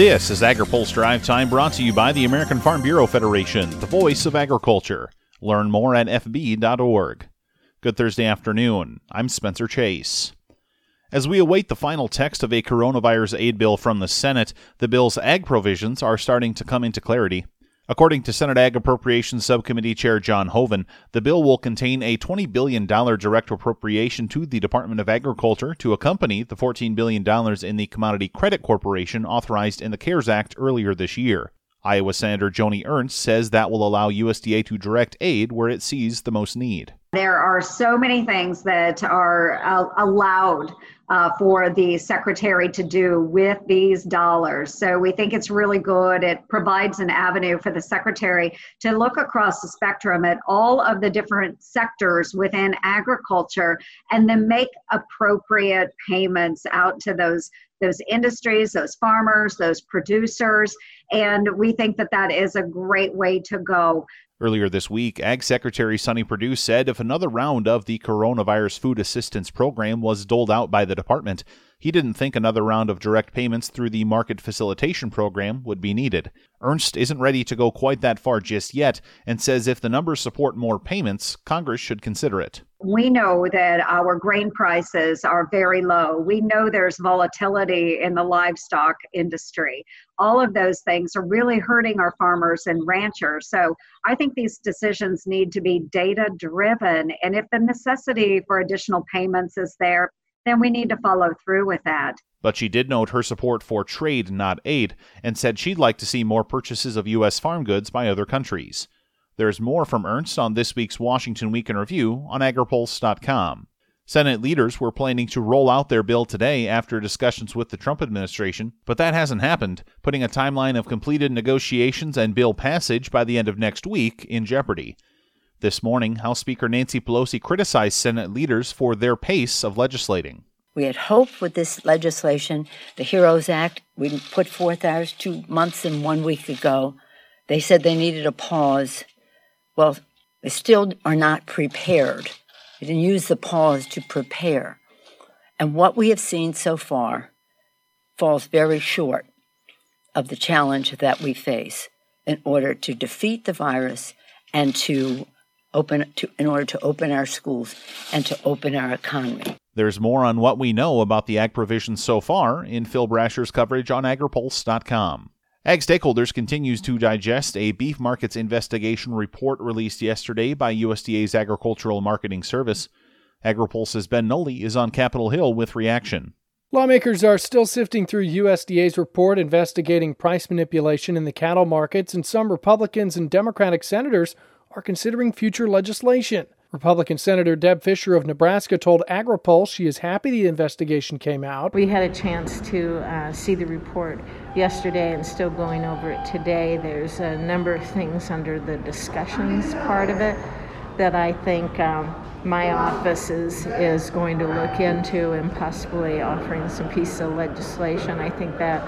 This is AgriPulse Drive Time brought to you by the American Farm Bureau Federation, the voice of agriculture. Learn more at fb.org. Good Thursday afternoon. I'm Spencer Chase. As we await the final text of a coronavirus aid bill from the Senate, the bill's ag provisions are starting to come into clarity. According to Senate Ag Appropriations Subcommittee Chair John Hoeven, the bill will contain a $20 billion direct appropriation to the Department of Agriculture to accompany the $14 billion in the Commodity Credit Corporation authorized in the CARES Act earlier this year. Iowa Senator Joni Ernst says that will allow USDA to direct aid where it sees the most need. There are so many things that are uh, allowed uh, for the secretary to do with these dollars. So we think it's really good. It provides an avenue for the secretary to look across the spectrum at all of the different sectors within agriculture and then make appropriate payments out to those those industries, those farmers, those producers. And we think that that is a great way to go. Earlier this week, Ag Secretary Sonny Perdue said if another round of the coronavirus food assistance program was doled out by the department, he didn't think another round of direct payments through the market facilitation program would be needed. Ernst isn't ready to go quite that far just yet and says if the numbers support more payments, Congress should consider it. We know that our grain prices are very low. We know there's volatility in the livestock industry. All of those things are really hurting our farmers and ranchers. So I think these decisions need to be data driven. And if the necessity for additional payments is there, then we need to follow through with that. But she did note her support for trade, not aid, and said she'd like to see more purchases of U.S. farm goods by other countries. There's more from Ernst on this week's Washington Week in Review on agripulse.com. Senate leaders were planning to roll out their bill today after discussions with the Trump administration, but that hasn't happened, putting a timeline of completed negotiations and bill passage by the end of next week in jeopardy. This morning, House Speaker Nancy Pelosi criticized Senate leaders for their pace of legislating. We had hoped with this legislation, the HEROES Act, we put forth ours two months and one week ago. They said they needed a pause. Well, they still are not prepared. They didn't use the pause to prepare. And what we have seen so far falls very short of the challenge that we face in order to defeat the virus and to open to in order to open our schools and to open our economy. There's more on what we know about the ag provisions so far in Phil Brasher's coverage on agripulse.com. Ag Stakeholders continues to digest a beef markets investigation report released yesterday by USDA's Agricultural Marketing Service. AgriPulse's Ben Nuelle is on Capitol Hill with reaction. Lawmakers are still sifting through USDA's report investigating price manipulation in the cattle markets, and some Republicans and Democratic senators are considering future legislation. Republican Senator Deb Fischer of Nebraska told AgriPulse she is happy the investigation came out. We had a chance to uh, see the report yesterday and still going over it today. There's a number of things under the discussions part of it that I think um, my office is, is going to look into and possibly offering some pieces of legislation. I think that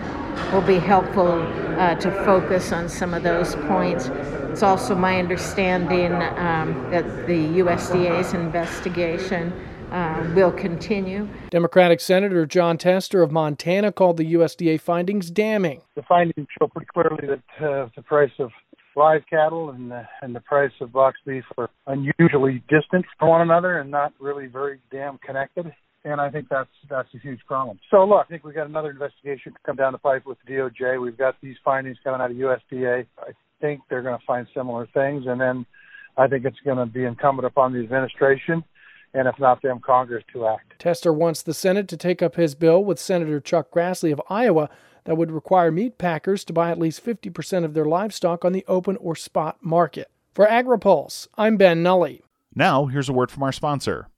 will be helpful uh, to focus on some of those points. It's also my understanding um, that the USDA's investigation uh, will continue. Democratic Senator Jon Tester of Montana called the USDA findings damning. The findings show pretty clearly that uh, the price of live cattle and the, and the price of box beef are unusually distant from one another and not really very damn connected. And I think that's that's a huge problem. So look, I think we've got another investigation to come down the pipe with the DOJ. We've got these findings coming out of USDA. I think they're going to find similar things, and then I think it's going to be incumbent upon the administration, and if not them, Congress to act. Tester wants the Senate to take up his bill with Senator Chuck Grassley of Iowa that would require meat packers to buy at least 50% of their livestock on the open or spot market. For AgriPulse, I'm Ben Nuelle. Now, here's a word from our sponsor.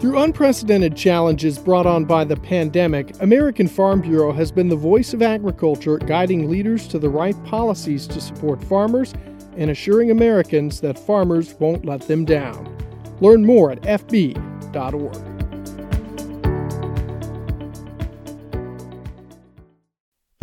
Through unprecedented challenges brought on by the pandemic, American Farm Bureau has been the voice of agriculture, guiding leaders to the right policies to support farmers and assuring Americans that farmers won't let them down. Learn more at fb.org.